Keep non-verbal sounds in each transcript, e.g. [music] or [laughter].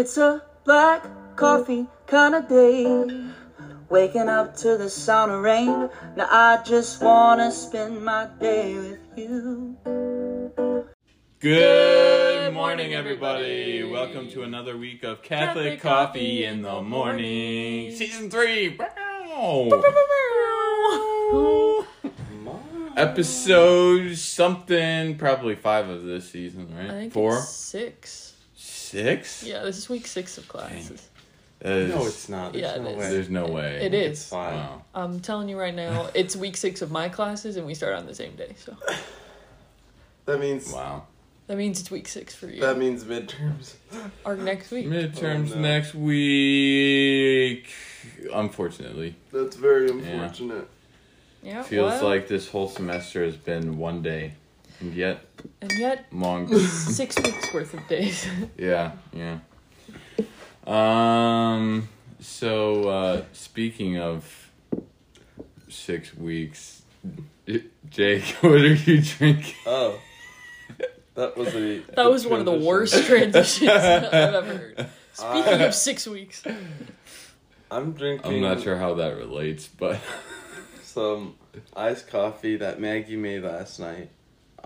It's a black coffee kind of day. Waking up to the sound of rain. Now I just wanna spend my day with you. Good morning, everybody. Welcome to another week of Catholic, Coffee in the Morning, Season 3. [laughs] Episode something, probably five of this season, right? I think Four? it's six. Six? Yeah, this is week six of classes. That is- No, it's not. There's Yeah, no it is. way. There's no way. It It's fine. Wow. I'm telling you right now, [laughs] it's week six of my classes, and we start on the same day. So That means Wow. that means it's week six for you. that means midterms. Or next week. Midterms Oh, no. next week. Unfortunately. That's very unfortunate. Yeah. Feels well, like this whole semester has been one day. And yet, and yet long. six weeks worth of days. [laughs] Yeah, yeah. Um. So, uh, speaking of six weeks, [laughs] Jake, [laughs] what are you drinking? Oh, that was a. that was one of the worst transitions I've ever heard. Speaking I- of six weeks, I'm drinking. I'm not sure how that relates, but Some iced coffee that Maggie made last night,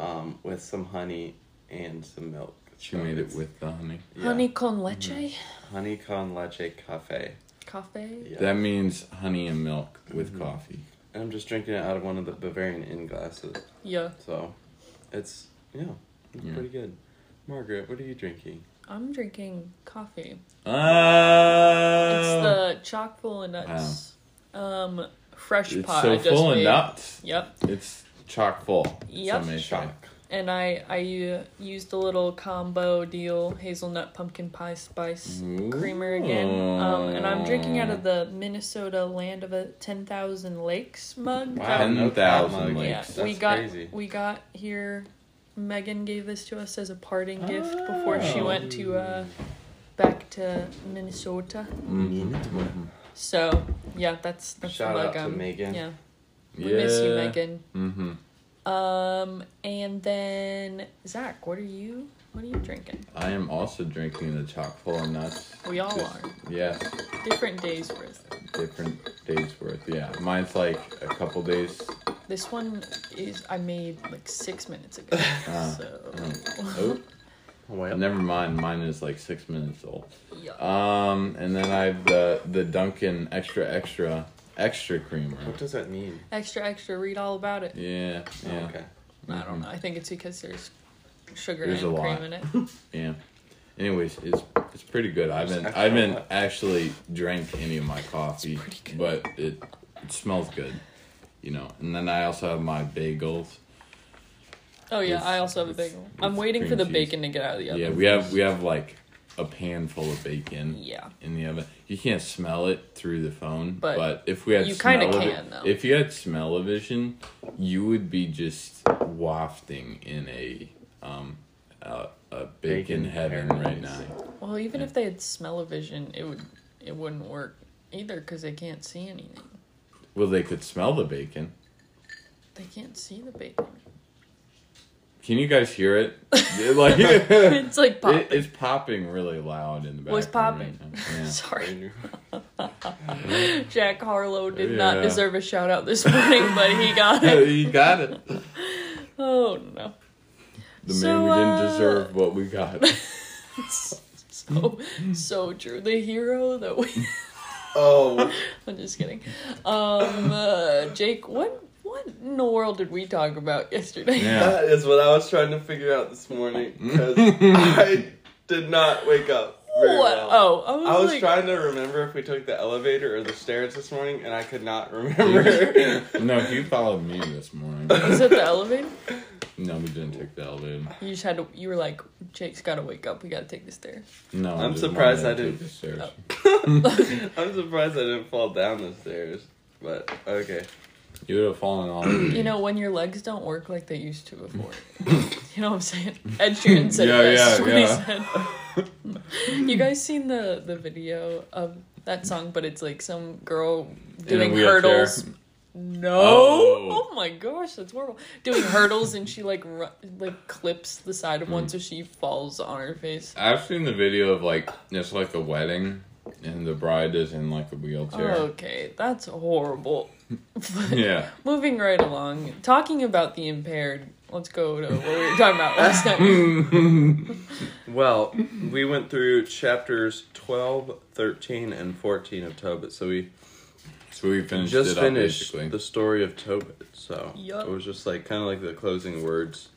um, with some honey and some milk. she So made it with the honey. yeah, honey con leche, honey con leche cafe. cafe. Yeah. That means honey and milk with Mhm. coffee. And I'm just drinking it out of one of the Bavarian Inn glasses. Yeah, So, it's yeah, it's Yeah. pretty good. Margaret, what are you drinking? I'm drinking coffee. Oh, It's the chock full of nuts. Um, fresh It's pot. so I just full of nuts. Yep. It's chock full. Yep. Some say. And I I uh, used a little combo deal hazelnut pumpkin pie spice creamer again. Um, and I'm drinking out of the Minnesota Land of a Ten Thousand Lakes mug. Wow, That- 10,000 cap mug. lakes. yeah, That's we got crazy. we got here. Megan gave this to us as a parting gift before she Oh. went to uh, back to Minnesota. Mhm, mhm. So yeah, that's that's Shout the mug out to I'm- Megan. Yeah, we miss you, Yeah. Megan. Mhm. Um, and then Zach, what are you? What are you drinking? I am also drinking the chock full of nuts. We all Just- are. Yes, Different days worth. different days worth. Yeah, mine's like a couple days. This one is I made like six minutes ago. [laughs] Ah, so Oh, [laughs] Oh, well. never mind. Mine is like six minutes old. yeah. Um, and then I have the the Dunkin' extra extra extra creamer. What does that mean? Extra, extra. Read all about it. Yeah, oh, yeah, Oh, okay. I don't know. I think it's because there's sugar There's a and lot. cream in it. [laughs] [laughs] yeah. Anyways, it's it's pretty good. I haven't extra I haven't actually drank any of my coffee, but it it smells good. You know, and then I also have my bagels. Oh yeah, With- I also have a with- bagel. I'm waiting for the cheese. bacon to get out of the oven. Yeah, we have we have like a pan full of bacon. Yeah. in the oven. You can't smell it through the phone, But but, if we had you kinda smell can, though. If you had smell-o-vision, you would be just wafting in a um a, a bacon, Bacon heaven paradise. right now. Well, even if they had smell-o-vision, it would it wouldn't work either because they can't see anything. Well, they could smell the bacon. They can't see the bacon. Can you guys hear it? [laughs] It, like it's like popping. it- it's popping really loud in the background. Was popping. Yeah. [laughs] Sorry. [laughs] Jack Harlow did not deserve a shout out this morning, but he got it. you got it. Oh no. The So, man we didn't uh, deserve what we got. So so true. The hero that we Oh, I'm just kidding. Um uh, Jake, what what in the world did we talk about yesterday? Yeah. that is what I was trying to figure out this morning because [laughs] I did not wake up very What? well. Oh, I was, I was like, trying to remember if we took the elevator or the stairs this morning, and I could not remember. [laughs] no, you followed me this morning. Was it the elevator? No, we didn't take the elevator. You just had to. You were like, Jake's got to wake up. We got to take the stairs. No, I'm just surprised wanted I to didn't- take the stairs. Oh. [laughs] I'm surprised I didn't fall down the stairs, but okay. You would have fallen all [clears throat] over. You know, when your legs don't work like they used to before. [laughs] [laughs] you know what I'm saying? Ed Sheeran said Yeah, it best yeah, [laughs] when he yeah. said. you guys seen the the video of that song? But it's like some girl doing hurdles No. Oh. Oh. my gosh, that's horrible. Doing hurdles and she like ru- like clips the side of one mm. so she falls on her face. I've seen the video of like it's like a wedding and the bride is in like a wheelchair. Okay, that's horrible. [laughs] Yeah. [laughs] Moving right along, talking about the impaired. Let's go to what we were talking about last night. [laughs] Well, we went through chapters 12, 13, and 14 of Tobit, so we So we finished just it up finished basically. the story of Tobit. So Yup. it was just like kind of like the closing words.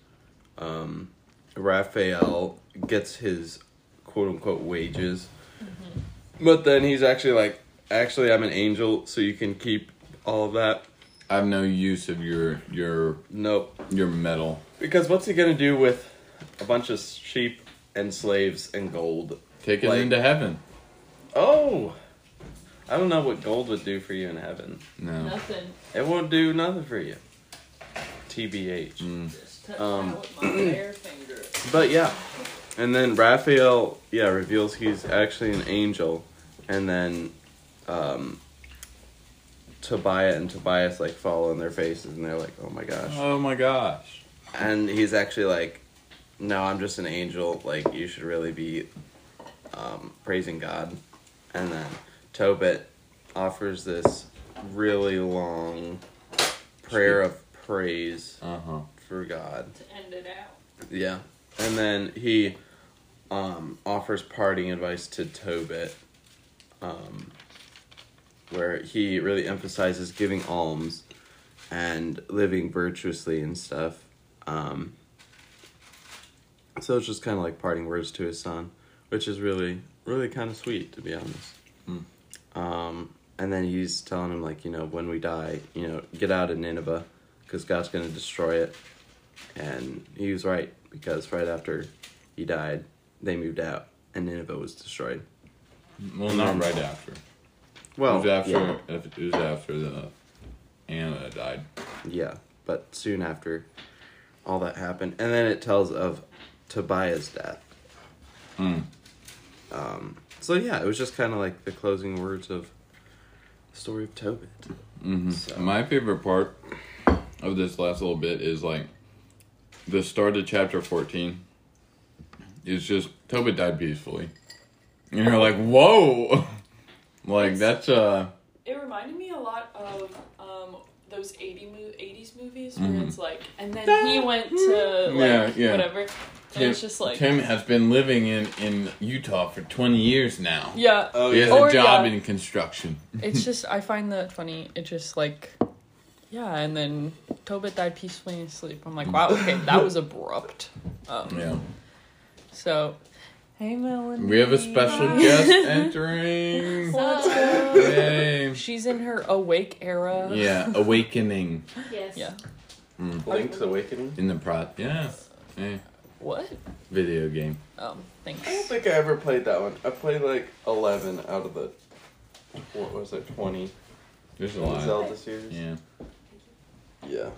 Um, Raphael gets his quote unquote wages, Mm-hmm. But then he's actually like, actually, I'm an angel, so you can keep all of that. I have no use of your your Nope. your metal. Because what's he gonna do with a bunch of sheep and slaves and gold? Take it Like- into heaven. Oh, I don't know what gold would do for you in heaven. No. Nothing. It won't do nothing for you. TBH. Mm. Just touch Um, that with my bare finger. [clears throat] But yeah, and then Raphael, yeah, reveals he's actually an angel, and then um, Tobiah and Tobias like fall on their faces, and they're like, "Oh my gosh!" Oh my gosh. And he's actually like, "No, I'm just an angel. Like you should really be um, praising God." And then Tobit offers this really long prayer of praise Uh huh. for God. To end it out. Yeah. And then he um, offers parting advice to Tobit, um, where he really emphasizes giving alms and living virtuously and stuff. Um, so it's just kind of like parting words to his son, which is really, really kind of sweet, to be honest. Hmm. Um, and then he's telling him, like, you know, when we die, you know, get out of Nineveh because God's going to destroy it. And he was right because right after he died, they moved out and Nineveh was destroyed. Well, not right after. Well, it was after. yeah, It was after the Anna died. yeah, but soon after all that happened, and then it tells of Tobiah's death. Mm. Um, so yeah, it was just kind of like the closing words of the story of Tobit. hmm So- My favorite part of this last little bit is like the start of chapter 14 is just Tobit died peacefully. And you're like, whoa! [laughs] like, that's, uh, It reminded me a lot of um, those 80 mo- 80s movies where Mhm. it's like, and then he went to, like, Yeah, yeah. whatever. And Tim, it's just like, Tim has been living in, in Utah for 20 years now. yeah. Oh He has Or, a job yeah. in construction. It's just, I find that funny. It's just like, yeah, and then Tobit died peacefully in his sleep. I'm like, wow, okay, that was abrupt. Um, Yeah. So, hey, Melanie. We have a special guest [laughs] entering. Let's go. Yay. She's in her awake era. Yeah, awakening Yes. Yeah. Link's Awakening. in the prod. Yeah. Hey, What? video game. Um, thanks. I don't think I ever played that one. I played like eleven out of the what was it twenty There's a lot. Zelda series. Yeah. Yeah.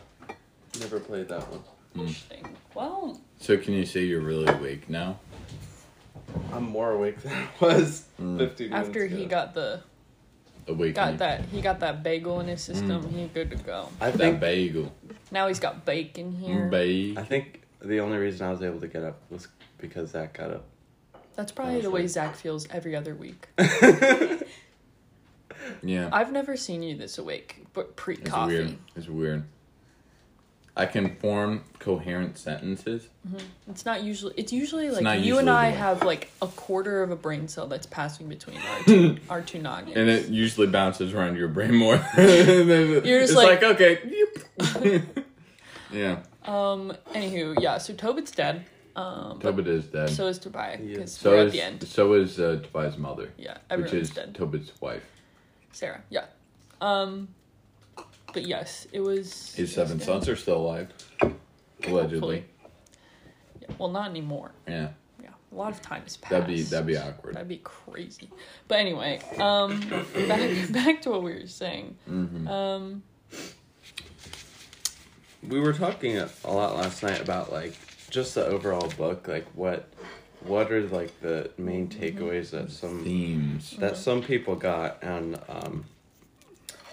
Never played that one. Interesting. Well, So can you say you're really awake now? I'm more awake than I was Mm. fifteen minutes after he ago. got the Awakening. got that he got that bagel in his system, Mm. he's good to go. I That think bagel. Now he's got bacon here. Bagel. I think the only reason I was able to get up was because Zach got up. That's probably the way Zach feels every other week. [laughs] Yeah. I've never seen you this awake, but pre It's coffee. weird. It's weird. I can form coherent sentences. It's not usually. It's usually like not you and I the way. have like a quarter of a brain cell that's passing between our two, [laughs] our two noggins. And it usually bounces around your brain more. [laughs] You're just it's like- like, okay. [laughs] Yeah. um. Anywho, yeah. So Tobit's dead. Um. Tobit is dead. so is Tobiah Yeah. So we're at is the end. so is uh, Tobias' mother, Yeah. which is dead. Tobit's wife. Sarah. Yeah. Um. But yes, it was. His seven sons are still alive, allegedly. Yeah, well, not anymore. Yeah, Yeah, a lot of time has passed. that'd be that'd be awkward. That'd be crazy. But anyway, um, [laughs] back back to what we were saying. hmm Um, We were talking a a lot last night about like just the overall book, like what what are like the main takeaways that some Themes. that some people got and um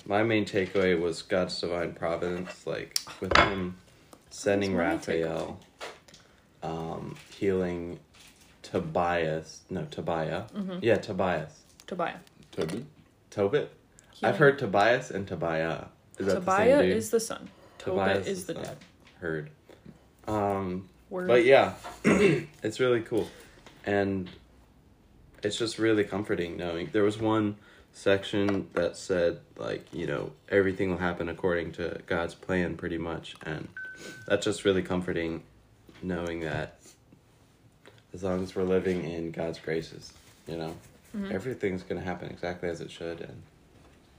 my main takeaway was God's divine providence, like with him sending Raphael, um, healing Tobias. No, Tobiah. Mm-hmm. Yeah, Tobias. Tobiah. Toby? Tobit. I've heard Tobias and Tobiah. Is that the same dude? is the son. Tobias Tobit is the son. dad. Heard. Um, Word. but yeah, [clears throat] it's really cool, and it's just really comforting knowing there was one section that said like you know everything will happen according to God's plan pretty much, and that's just really comforting, knowing that as long as we're living in God's graces, you know, Mm-hmm. everything's gonna happen exactly as it should, and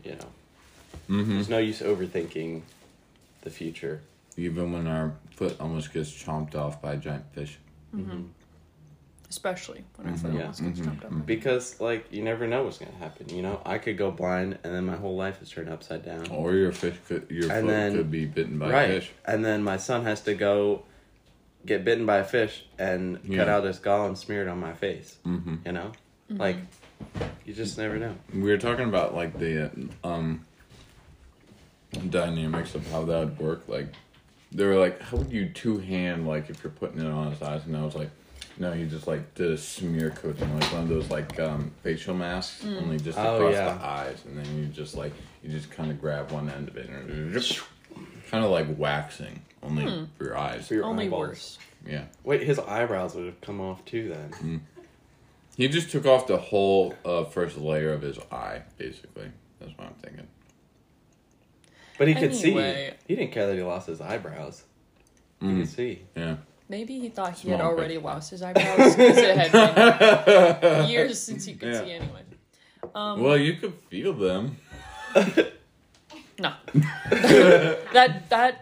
you know, Mm-hmm. there's no use overthinking the future. Even when our foot almost gets chomped off by a giant fish. Especially when our Mhm. foot Yeah. almost gets Mhm. chopped up. Because like you never know what's gonna happen. You know, I could go blind and then my whole life is turned upside down. Or your fish could your And foot then- could be bitten by right. a fish. And then my son has to go get bitten by a fish and cut out his gall and smear it on my face. Mm-hmm. You know, like you just never know. We were talking about like the uh, um dynamics of how that would work. Like they were like, how would you two hand like if you're putting it on his eyes? And I was like, no, you just like did a smear coating, like one of those like um facial masks, only just Oh, across yeah. the eyes, and then you just like you just kind of grab one end of it and kind of like waxing, only for your eyes. For your Only eyeballs. worse. Yeah. Wait, his eyebrows would have come off too Mm. then. He just took off the whole uh, first layer of his eye, basically. That's what I'm thinking. But he could see. He didn't care that he lost his eyebrows. He Mm. could see. Yeah. Maybe he thought he had already lost his eyebrows because it had been [laughs] years since he could Yeah. see anyone. Um, Well, you could feel them. no. [laughs] that that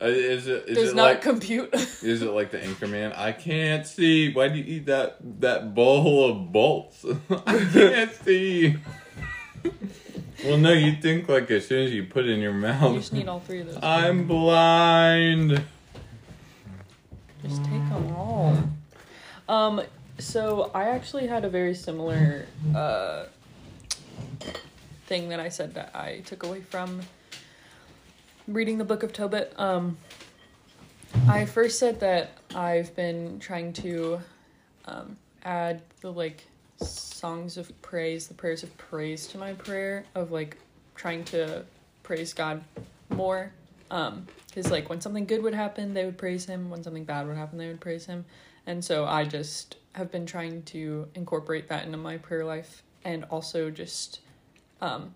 Uh, is it is does it not like compute. [laughs] is it like the Anchorman? I can't see. Why do you eat that that bowl of bolts? I can't see. well, no, you think like as soon as you put it in your mouth. you just need all three of those. I'm blind. Just take them all. Um, so I actually had a very similar uh, thing that I said that I took away from reading the book of Tobit. Um, I first said that I've been trying to um, add the like songs of praise, the prayers of praise to my prayer of like trying to praise God more. Um, because like when something good would happen, they would praise him. When something bad would happen, they would praise him. And so I just have been trying to incorporate that into my prayer life, and also just um,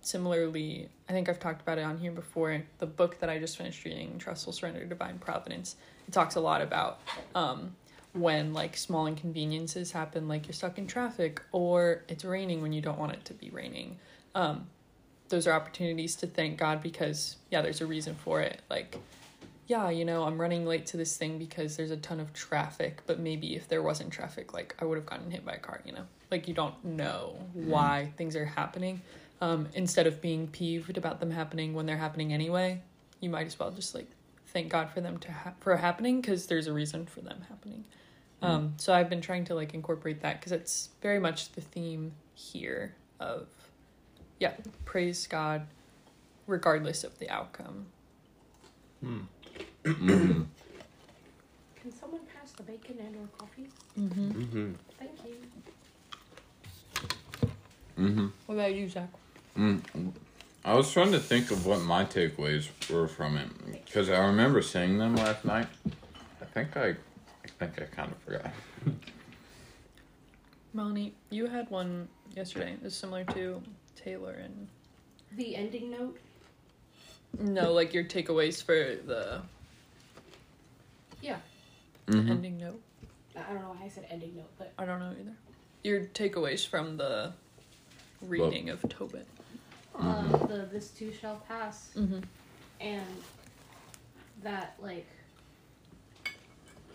similarly, I think I've talked about it on here before. The book that I just finished reading, Trustful Surrender Divine Providence, it talks a lot about um, when like small inconveniences happen, like you're stuck in traffic or it's raining when you don't want it to be raining. Um, those are opportunities to thank God because yeah, there's a reason for it. Like, yeah, you know, I'm running late to this thing because there's a ton of traffic, but maybe if there wasn't traffic, like I would have gotten hit by a car, you know? Like you don't know why things are happening. Um, instead of being peeved about them happening when they're happening anyway, you might as well just like thank God for them to ha- for happening because there's a reason for them happening. Um, so I've been trying to like incorporate that because it's very much the theme here of yeah, praise God regardless of the outcome. Mm-hmm. [coughs] Can someone pass the bacon and or coffee? Mm-hmm. Mm-hmm. Thank you. Mm-hmm. What about you, Zach? Mm. I was trying to think of what my takeaways were from it because I remember saying them last night. I think I, I think I kind of forgot. Melanie, you had one yesterday. It was similar to Taylor and The ending note. no, like your takeaways for the Yeah. Mhm. ending note. I don't know why I said ending note, but I don't know either. Your takeaways from the reading of Tobit. uh, the this too shall pass, Mm-hmm. and that like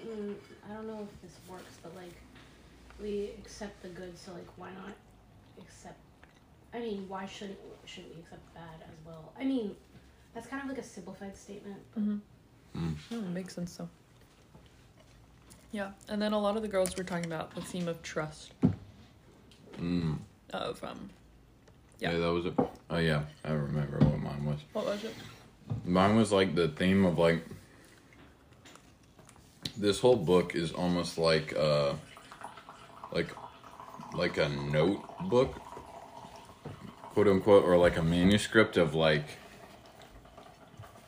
mm, I don't know if this works, but like we accept the good, so like why not accept? I mean, why shouldn't shouldn't we accept bad as well? I mean, that's kind of like a simplified statement. Mm-hmm. Mm. No, it makes sense though. Yeah, and then a lot of the girls were talking about the theme of trust Mm. of um Yeah. Yeah, that was it. Oh yeah, I remember what mine was. What was it? Mine was like the theme of like this whole book is almost like uh like like a notebook quote unquote or like a manuscript of like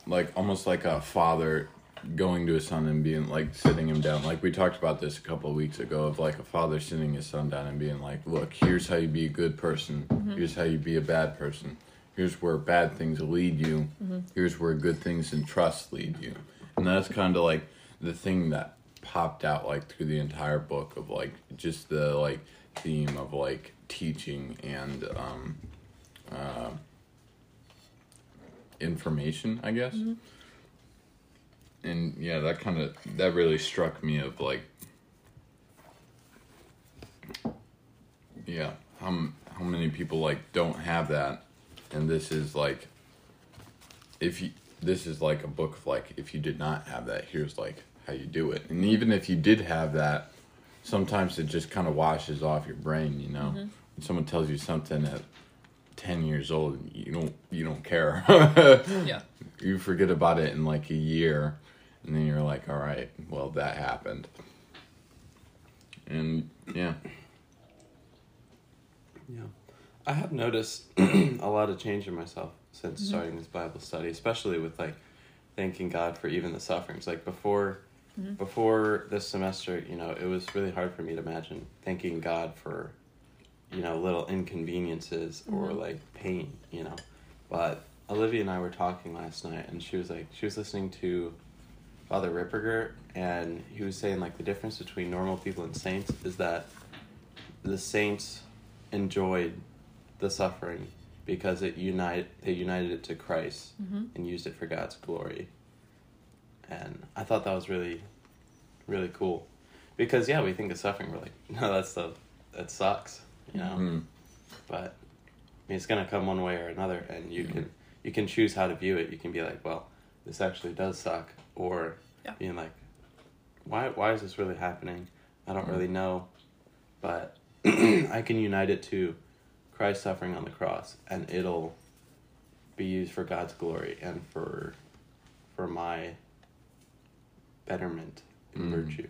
like almost like a father going to his son and being like sitting him down. Like we talked about this a couple of weeks ago of like a father sitting his son down and being like look here's how you be a good person. Here's how you be a bad person. Here's where bad things lead you. Here's where good things and trust lead you. And that's kind of like the thing that popped out like through the entire book of like just the like theme of like teaching and um uh information i guess. And yeah that kind of that really struck me of like yeah how how many people like don't have that and this is like if you this is like a book of like if you did not have that here's like how you do it. And even if you did have that sometimes it just kind of washes off your brain you know? When someone tells you something at 10 years old you don't you don't care [laughs] Yeah. you forget about it in like a year and then you're like all right well that happened and yeah Yeah. I have noticed [clears throat] a lot of change in myself since mm-hmm. starting this Bible study, especially with like thanking God for even the sufferings. Like before mm-hmm. before this semester, you know, it was really hard for me to imagine thanking God for you know, little inconveniences or mm-hmm. like pain, you know. But Olivia and I were talking last night and she was like she was listening to Father Ripperger and he was saying like the difference between normal people and saints is that the saints enjoyed the suffering because it unite they united it to Christ mm-hmm. and used it for God's glory. And I thought that was really really cool. Because yeah, we think of suffering, we're like, [laughs] no, that's the that sucks, you know. Mm. But I mean, it's gonna come one way or another, and you can you can choose how to view it. You can be like, well, this actually does suck, or Yeah. being like, why why is this really happening? I don't really know, but [clears throat] I can unite it to Christ suffering on the cross, and it'll be used for God's glory and for for my betterment and Mm. virtue.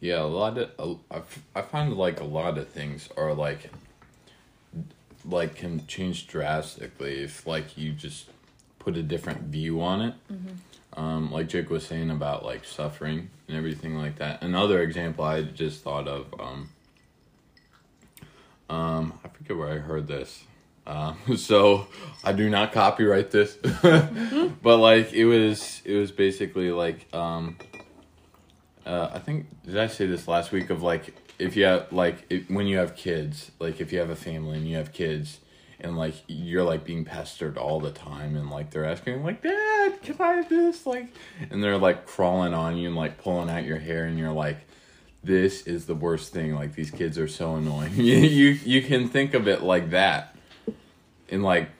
Yeah, a lot of I f- I find like a lot of things are like like can change drastically if like you just put a different view on it. Um, like Jake was saying about like suffering and everything like that. Another example I just thought of. Um, um, I forget where I heard this. Um, [laughs] so I do not copyright this, [laughs] but like it was it was basically like um, uh, I think did I say this last week of like if you have like if, when you have kids like if you have a family and you have kids and like you're like being pestered all the time and like they're asking like dad can I have this? Like and they're like crawling on you and like pulling out your hair and you're like this is the worst thing. Like these kids are so annoying. You [laughs] you, you can think of it like that. And like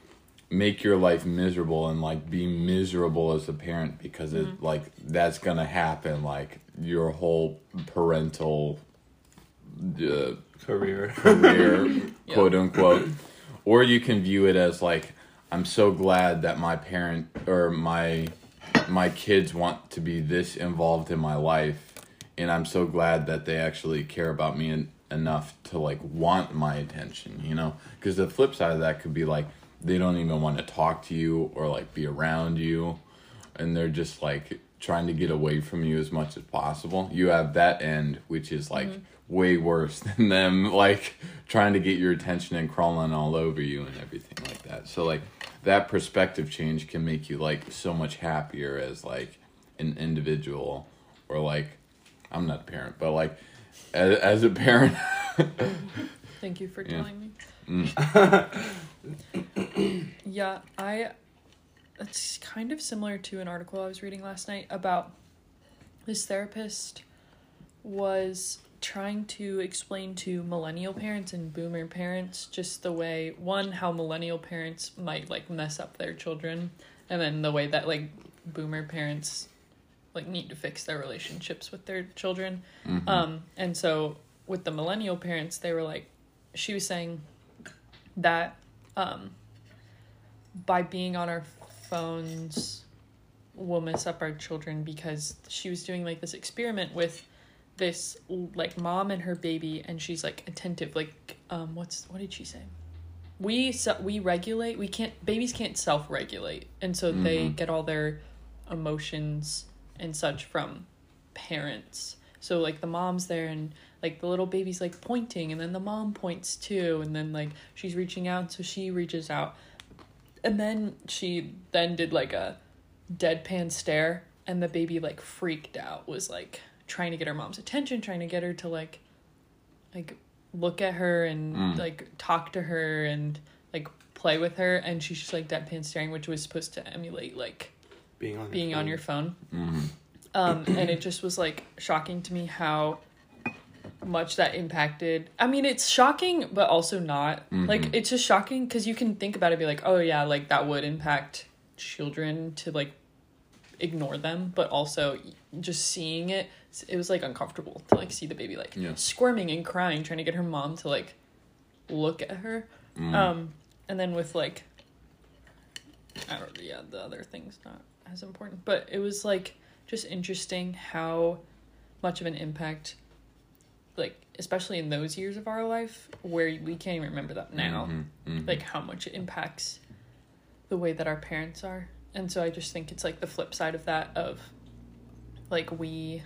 make your life miserable and like be miserable as a parent because it like that's gonna happen like your whole parental uh, Career. career [laughs] quote unquote. Or you can view it as like i'm so glad that my parent or my my kids want to be this involved in my life and i'm so glad that they actually care about me en- enough to like want my attention you know? Because the flip side of that could be like they don't even want to talk to you or like be around you and they're just like trying to get away from you as much as possible. You have that end, which is like mm-hmm. way worse [laughs] than them like trying to get your attention and crawling all over you and everything like that. So like that perspective change can make you like so much happier as like an individual or like I'm not a parent, but like as, as a parent [laughs] Thank you for Yeah. telling me. Mm. [laughs] [coughs] yeah, I. It's kind of similar to an article I was reading last night about this therapist was trying to explain to millennial parents and boomer parents just the way one how millennial parents might like mess up their children and then the way that like boomer parents like need to fix their relationships with their children um and so with the millennial parents they were like she was saying that um, by being on our phones will mess up our children because she was doing like this experiment with this like mom and her baby and she's like attentive like um what's what did she say? We so we regulate we can't babies can't self-regulate and so they get all their emotions and such from parents. So like the mom's there and like the little baby's like pointing and then the mom points too and then like she's reaching out so she reaches out and then she then did like a deadpan stare and the baby like freaked out was like trying to get her mom's attention trying to get her to like like look at her and Mm. like talk to her and like play with her and she's just like deadpan staring which was supposed to emulate like being on being on your phone Mm-hmm. um and it just was like shocking to me how much that impacted i mean it's shocking but also not. Like it's just shocking because you can think about it be like oh yeah like that would impact children to like ignore them but also just seeing it it was like uncomfortable to like see the baby like Yeah. squirming and crying trying to get her mom to like look at her. Um and then with like i don't yeah the other thing's not as important but it was like just interesting how much of an impact like especially in those years of our life where we can't even remember that now Mhm. like how much it impacts the way that our parents are and so i just think it's like the flip side of that of like we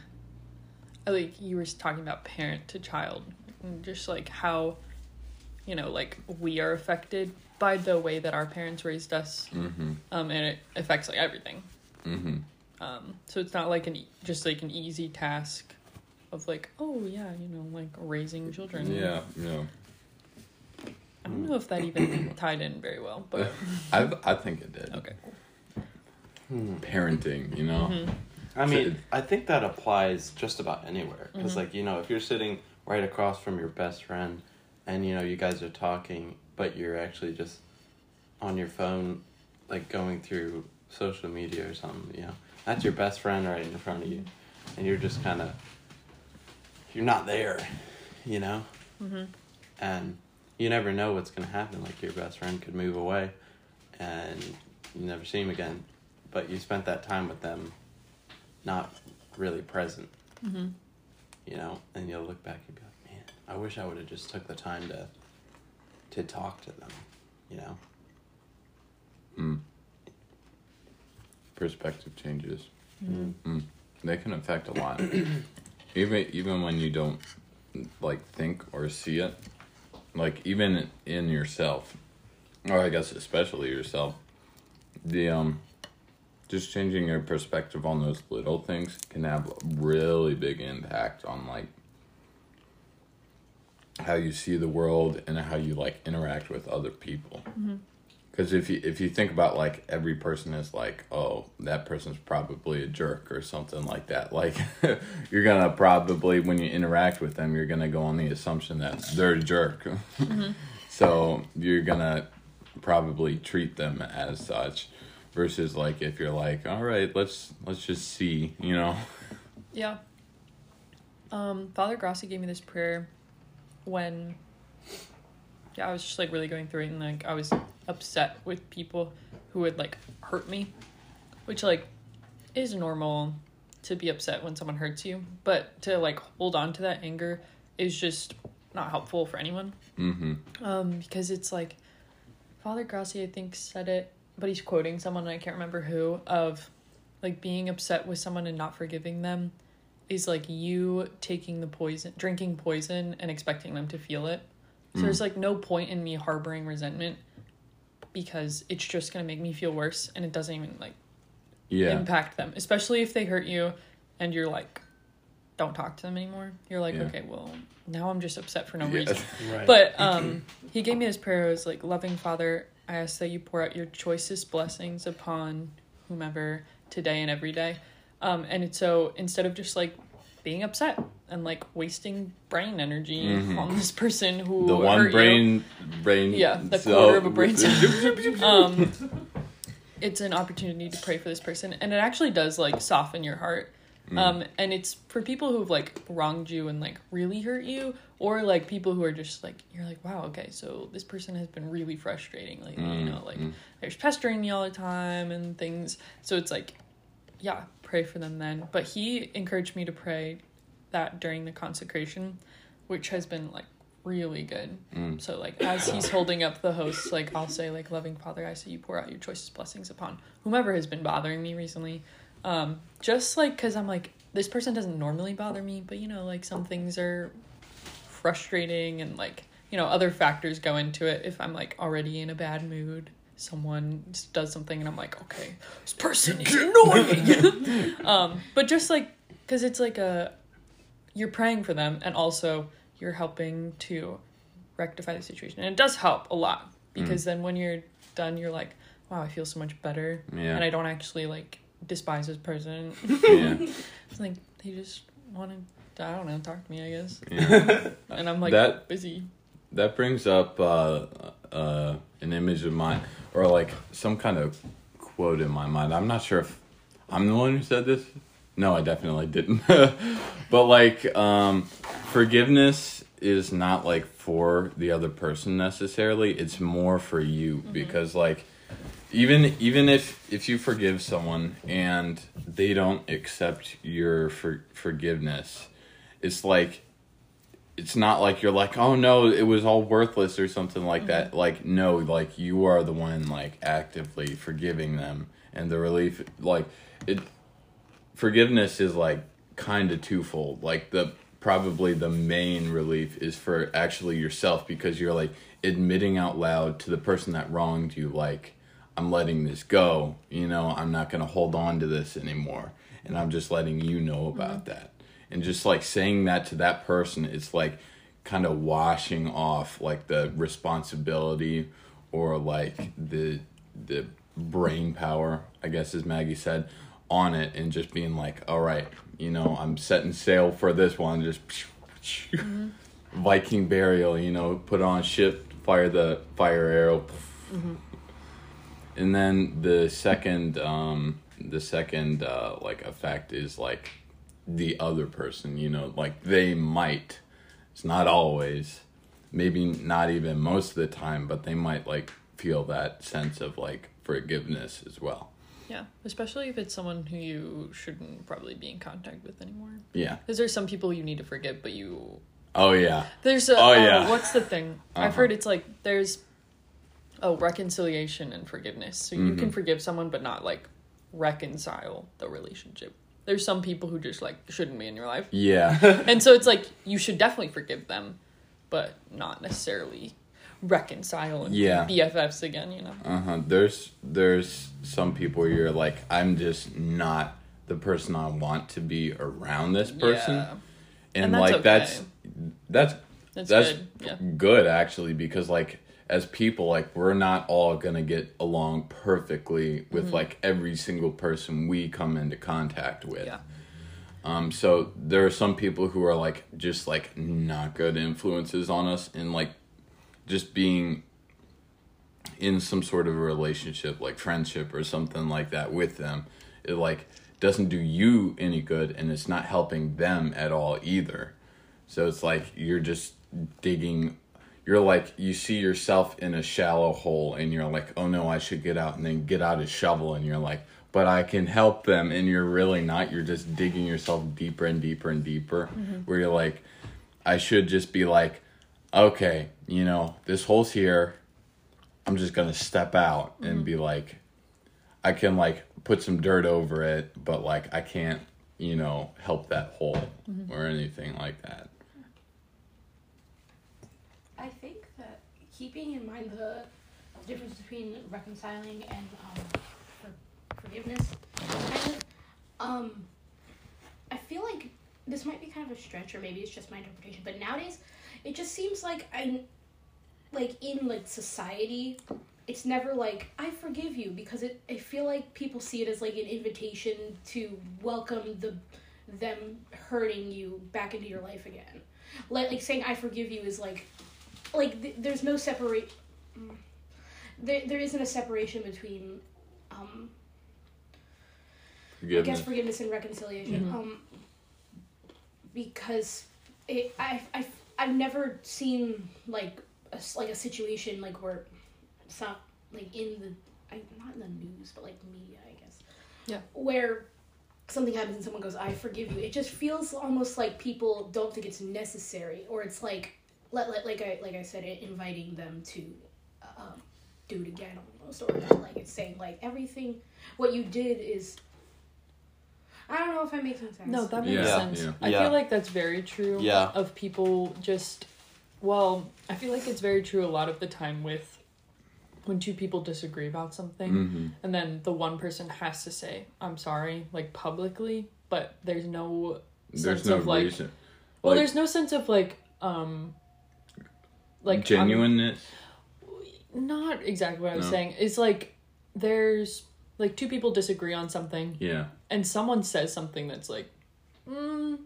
like you were talking about parent to child and just like how you know like we are affected by the way that our parents raised us Mm-hmm. um and it affects like everything Mm-hmm. um so it's not like an e- just like an easy task of like oh yeah you know like raising children Yeah, yeah. i don't know if that even [coughs] tied in very well but [laughs] I I think it did. okay Parenting, you know. Mm-hmm. I mean, I think that applies just about anywhere. Because, Mm-hmm. like, you know, if you're sitting right across from your best friend and, you know, you guys are talking, but you're actually just on your phone, like, going through social media or something, you know, that's your best friend right in front of you. And you're just kind of, you're not there, you know? Mm-hmm. And you never know what's going to happen. Like, your best friend could move away and you never see him again. But you spent that time with them not really present, Mm-hmm. you know, and you'll look back and be like, man, I wish I would have just took the time to to talk to them, you know. Mm. Perspective changes. Mm-hmm. Mm. They can affect a lot. [clears throat] even even when you don't like think or see it, like even in yourself, or I guess especially yourself, the um, just changing your perspective on those little things can have really big impact on like how you see the world and how you like interact with other people. Because if you if you think about like every person is like, oh, that person's probably a jerk or something like that. [laughs] Like you're gonna probably when you interact with them, you're gonna go on the assumption that they're a jerk. [laughs] so you're gonna probably treat them as such. Versus like if you're like, all right, let's let's just see, you know. Yeah. Um, Father Grassi gave me this prayer when yeah, I was just like really going through it and like I was upset with people who would like hurt me. Which like is normal to be upset when someone hurts you, but to like hold on to that anger is just not helpful for anyone. Mm-hmm. Um, because it's like Father Grassi, I think, said it, but he's quoting someone and I can't remember who of like being upset with someone and not forgiving them is like you taking the poison, drinking poison, and expecting them to feel it. So there's like no point in me harboring resentment because it's just gonna make me feel worse and it doesn't even like Yeah. impact them, especially if they hurt you and you're like, don't talk to them anymore. You're like, Yeah. okay, well, now I'm just upset for no Yeah. reason. [laughs] Right. But [clears throat] um, he gave me this prayer. It was like, loving Father, I ask that you pour out your choicest blessings upon whomever today and every day. Um, and it's so instead of just like being upset and like wasting brain energy Mhm. on this person who the one hurt you, brain brain Yeah, the cell- quarter of a brain cell. [laughs] um, it's an opportunity to pray for this person, and it actually does like soften your heart Um, and it's for people who've like wronged you and like really hurt you, or like people who are just like you're like, wow, okay, so this person has been really frustrating lately. You know, like they're just pestering me all the time and things. So it's like, yeah, pray for them then. But he encouraged me to pray that during the consecration, which has been like really good. So like as he's holding up the host, like I'll say like loving Father, I say you pour out your choicest blessings upon whomever has been bothering me recently. Um, just like because I'm like this person doesn't normally bother me, but you know like some things are frustrating and like you know other factors go into it. If I'm like already in a bad mood, someone does something and I'm like okay, this [laughs] person is annoying. [laughs] um, but just like because it's like a you're praying for them and also you're helping to rectify the situation and it does help a lot because then when you're done you're like wow i feel so much better Yeah. and i don't actually like despise this person Yeah. [laughs] it's like they just want to i don't know talk to me i guess yeah. and i'm like That- busy That brings up uh, uh, an image of mine, or like some kind of quote in my mind. I'm not sure if I'm the one who said this. No, I definitely didn't. [laughs] but like, um, forgiveness is not like for the other person necessarily. It's more for you because like, even even if if you forgive someone and they don't accept your for, forgiveness, it's like it's not like you're like oh no it was all worthless or something like that. Mm-hmm. Like no like you are the one like actively forgiving them. And the relief like it forgiveness is like kind of twofold. Like the probably the main relief is for actually yourself because you're like admitting out loud to the person that wronged you like i'm letting this go. You know i'm not going to hold on to this anymore. And i'm just letting you know about mm-hmm. that and just like saying that to that person it's like kind of washing off like the responsibility or like the the brain power i guess as maggie said on it and just being like all right you know i'm setting sail for this one just viking burial you know put on ship fire the fire arrow. And then the second um the second uh like effect is like the other person you know like they might it's not always maybe not even most of the time but they might like feel that sense of like forgiveness as well yeah especially if it's someone who you shouldn't probably be in contact with anymore yeah because there's some people you need to forgive but you oh yeah There's a Oh, oh, yeah. what's the thing? I've Uh-huh. heard it's like there's oh reconciliation and forgiveness. So you Mm-hmm. can forgive someone but not like reconcile the relationship. There's some people who just like shouldn't be in your life. yeah [laughs] And so it's like you should definitely forgive them, but not necessarily reconcile and Yeah. be BFFs again, you know. uh-huh there's there's some people you're like i'm just not the person i want to be around this person Yeah. and, And that's like okay. that's that's That's, that's good. Yeah. good actually because like as people like we're not all gonna get along perfectly with Mm-hmm. like every single person we come into contact with Yeah. um so there are some people who are like just like not good influences on us and like just being in some sort of a relationship like friendship or something like that with them it like doesn't do you any good and it's not helping them at all either so it's like you're just digging you're like you see yourself in a shallow hole and you're like oh no i should get out and then get out a shovel and you're like but i can help them and you're really not. You're just digging yourself deeper and deeper and deeper mm-hmm. where you're like i should just be like okay you know this hole's here. I'm just gonna step out and mm-hmm. be like i can like put some dirt over it but like i can't you know help that hole mm-hmm. or anything like that I think that keeping in mind the difference between reconciling and um, for, forgiveness, kind of, um, I feel like this might be kind of a stretch, or maybe it's just my interpretation. But nowadays, it just seems like I, like in like society, it's never like I forgive you because it. I feel like people see it as like an invitation to welcome the them hurting you back into your life again. Like like saying I forgive you is like like th- there's no separate there, there isn't a separation between um I forgiveness. guess forgiveness and reconciliation. Um, because it, I, I, I've never seen like a, s- like a situation like where it's not like in the, I, not in the news, but like media, I guess. Yeah. Where something happens and someone goes, "I forgive you." It just feels almost like people don't think it's necessary, or it's like, like, like, like I, like I said, it inviting them to, um, do it again almost, or like it's saying like everything what you did is. I don't know if I'm making sense. No, that makes Yeah, sense. yeah. I Yeah. feel like that's very true. Yeah. Of people just, well, I feel like it's very true a lot of the time with when two people disagree about something, Mhm. and then the one person has to say, "I'm sorry," like publicly, but there's no There's sense no of like, reason. well, Like, there's no sense of like, um, like I'm- genuineness. not exactly what I was No. saying. It's like there's like two people disagree on something, Yeah. and someone says something that's like, mm,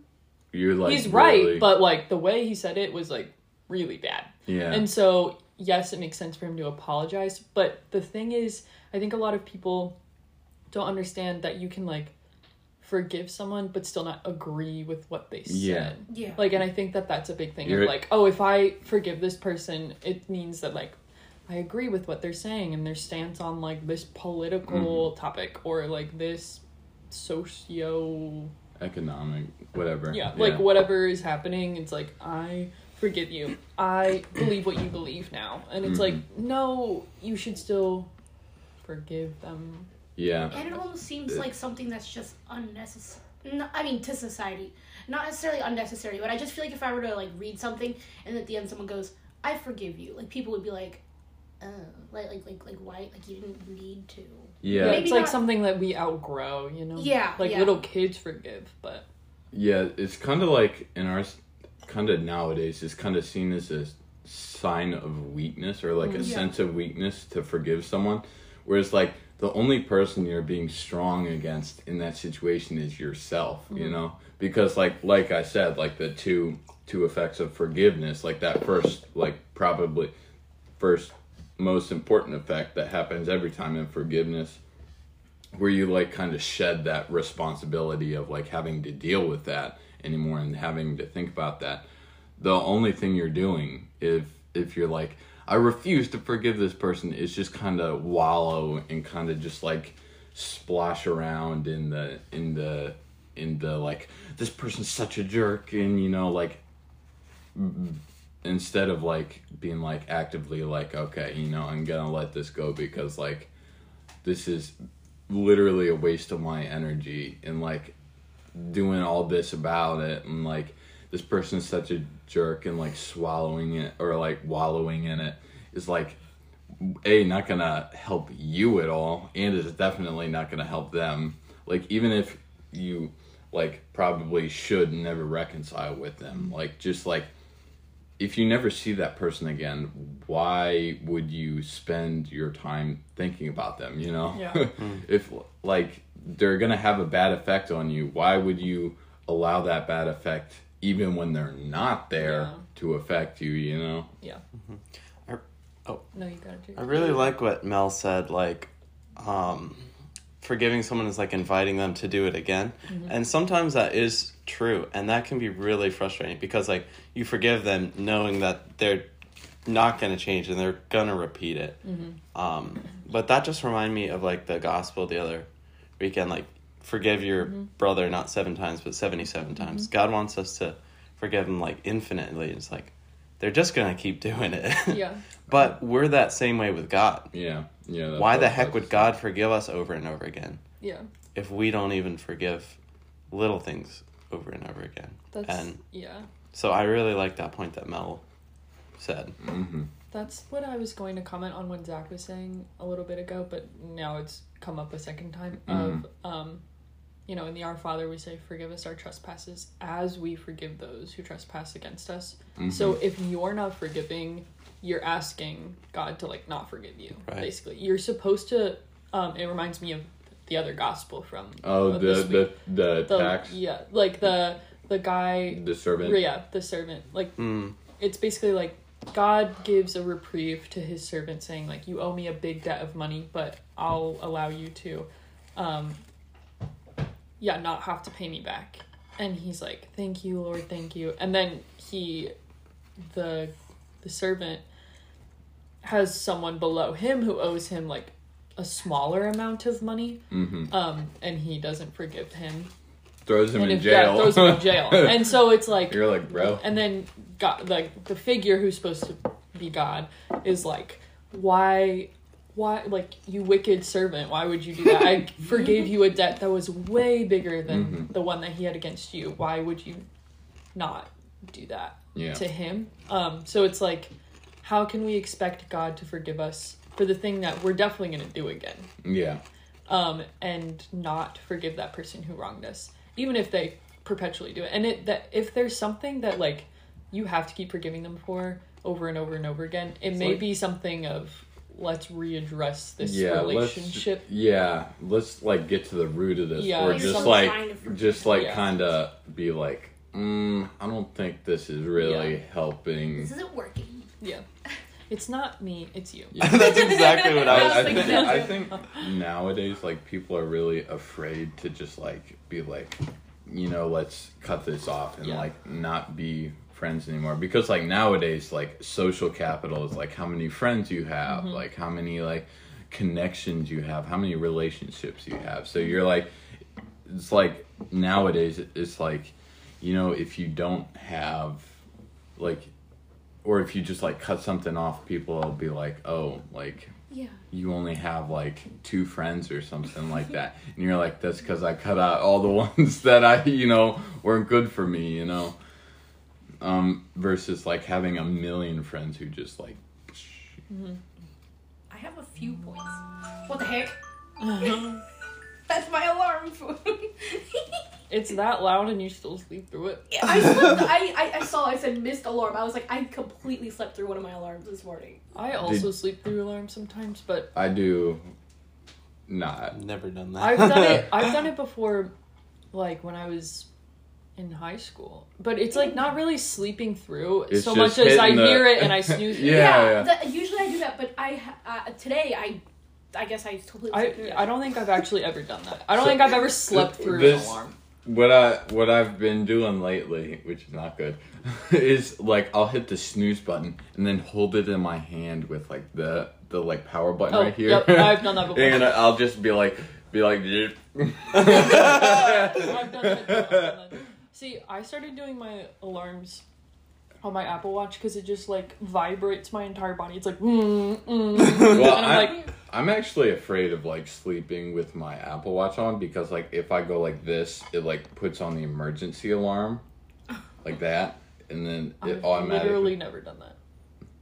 You're like he's right, really- but like the way he said it was like really bad. yeah. And so, yes, it makes sense for him to apologize, but the thing is, I think a lot of people don't understand that you can like forgive someone but still not agree with what they said. Yeah. Yeah. Like and I think that that's a big thing You're- of like, oh, if I forgive this person, it means that like I agree with what they're saying and their stance on like this political Mm-hmm. topic or like this socio economic whatever. yeah, like whatever is happening, it's like I forgive you. I believe what you believe now, and it's like no, you should still forgive them. Yeah. And it almost seems like something that's just unnecessary. No, I mean, to society, not necessarily unnecessary, but I just feel like if I were to like read something and at the end someone goes, "I forgive you," like people would be like, "Oh, like like like like why? Like you didn't need to." Yeah. Maybe it's like not- something that we outgrow, you know. Yeah, like yeah. little kids forgive, but Yeah, it's kind of like in our kind of nowadays, it's kind of seen as a sign of weakness or like a mm-hmm. Yeah. sense of weakness to forgive someone. Whereas, like, the only person you're being strong against in that situation is yourself, you mm-hmm. know? Because, like, like I said, like the two two effects of forgiveness, like that first, like probably first most important effect that happens every time in forgiveness where you like kind of shed that responsibility of like having to deal with that anymore and having to think about that the only thing you're doing if if you're like i refuse to forgive this person it's just kind of wallow and kind of just like splash around in the in the in the like this person's such a jerk and you know like instead of like being like actively like okay you know i'm gonna let this go because like this is literally a waste of my energy and like doing all this about it and like this person's such a jerk and like swallowing it or like wallowing in it is like a not gonna help you at all and is definitely not gonna help them like even if you like probably should never reconcile with them like just like if you never see that person again, why would you spend your time thinking about them, you know? Yeah. [laughs] if like they're to have a bad effect on you, why would you allow that bad effect even when they're not there Yeah. to affect you, you know? yeah. I- oh. No, you got to. I really like what Mel said. Like, um, forgiving someone is like inviting them to do it again, and sometimes that is true, and that can be really frustrating because like you forgive them knowing that they're not going to change and they're going to repeat it. Um, but that just reminded me of like the gospel the other weekend. Like, forgive your brother not seven times but seventy-seven times. God wants us to forgive him like infinitely. It's like they're just going to keep [laughs] doing it. [laughs] Yeah. But we're that same way with God. Yeah. Yeah. Why the heck would God forgive us over and over again Yeah. if we don't even forgive little things over and over again? That's And yeah. so I really like that point that Mel said. say. Mhm. That's what I was going to comment on when Zach was saying a little bit ago, but now it's come up a second time. Of um, you know, in the Our Father we say, "Forgive us our trespasses, as we forgive those who trespass against us." So if you're not forgiving, you're asking God to like not forgive you. Right. Basically, you're supposed to. Um, it reminds me of the other gospel from Oh, uh, the, the, the, the tax, yeah, like the the guy the servant. yeah, the servant. Like Mm, it's basically like God gives a reprieve to his servant saying like you owe me a big debt of money, but I'll allow you to um yeah, not have to pay me back. And he's like, "Thank you, Lord, thank you." And then he the the servant has someone below him who owes him like a smaller amount of money. Mm-hmm. Um and he doesn't forgive him. Throws him and in if yeah, jail. throws him in jail. [laughs] and so it's like You're like, bro. and then God, like the figure who's supposed to be God is like, why, why, like you wicked servant, why would you do that? I [laughs] forgave you a debt that was way bigger than Mhm. the one that he had against you. Why would you not do that Yeah. to him? Um, so it's like, how can we expect God to forgive us for the thing that we're definitely gonna do again? Yeah. um, and not forgive that person who wronged us, even if they perpetually do it. And it that if there's something that like you have to keep forgiving them for over and over and over again, it may like- be something of let's readdress this yeah, relationship. Let's, yeah, let's like get to the root of this, Yeah, or just like, kind of- just like Yeah. kind of be like, mm, I don't think this is really Yeah. helping. This isn't working. Yeah, it's not me, it's you. [laughs] That's exactly what I I, was I think I think nowadays like people are really afraid to just like be like, you know, let's cut this off and Yeah. like not be friends anymore because like nowadays like social capital is like how many friends you have, Mm-hmm. like how many like connections you have, how many relationships you have. So you're like it's like nowadays it's like you know if you don't have like or if you just like cut something off people will be like oh like Yeah. you only have like two friends or something like [laughs] that and you're like that's because i cut out all the [laughs] ones that i you know weren't good for me you know um versus like having a million friends who just like I have a few points. What the heck? [laughs] That's my alarm phone. [laughs] It's that loud and you still sleep through it. Yeah, I slept. I, I I saw. I said missed alarm. I was like, I completely slept through one of my alarms this morning. I also sleep through alarms sometimes, but i do not I've never done that. I've done it. [laughs] I've done it before, like when I was in high school. But it's like not really sleeping through It's so much as I the- hear it and I [laughs] snooze. Yeah, yeah. the- usually I do that, but I uh, today I, I guess I totally. I. I don't think I've actually ever done that. I don't So, think I've ever slept through this- an alarm. what I what I've been doing lately, which is not good, [laughs] is like I'll hit the snooze button and then hold it in my hand with like the the like power button Oh, right here. yep, I've done that [laughs] before. and I'll just be like be like "Yep." I've done that. I've done that. See, I started doing my alarms on my Apple Watch because it just like vibrates my entire body. It's like, mm, mm. [laughs] well, and I'm I'm, like, I'm actually afraid of like sleeping with my Apple Watch on because like if I go like this, it like puts on the emergency alarm, like that, and then it automatically I've automatically. literally never done that.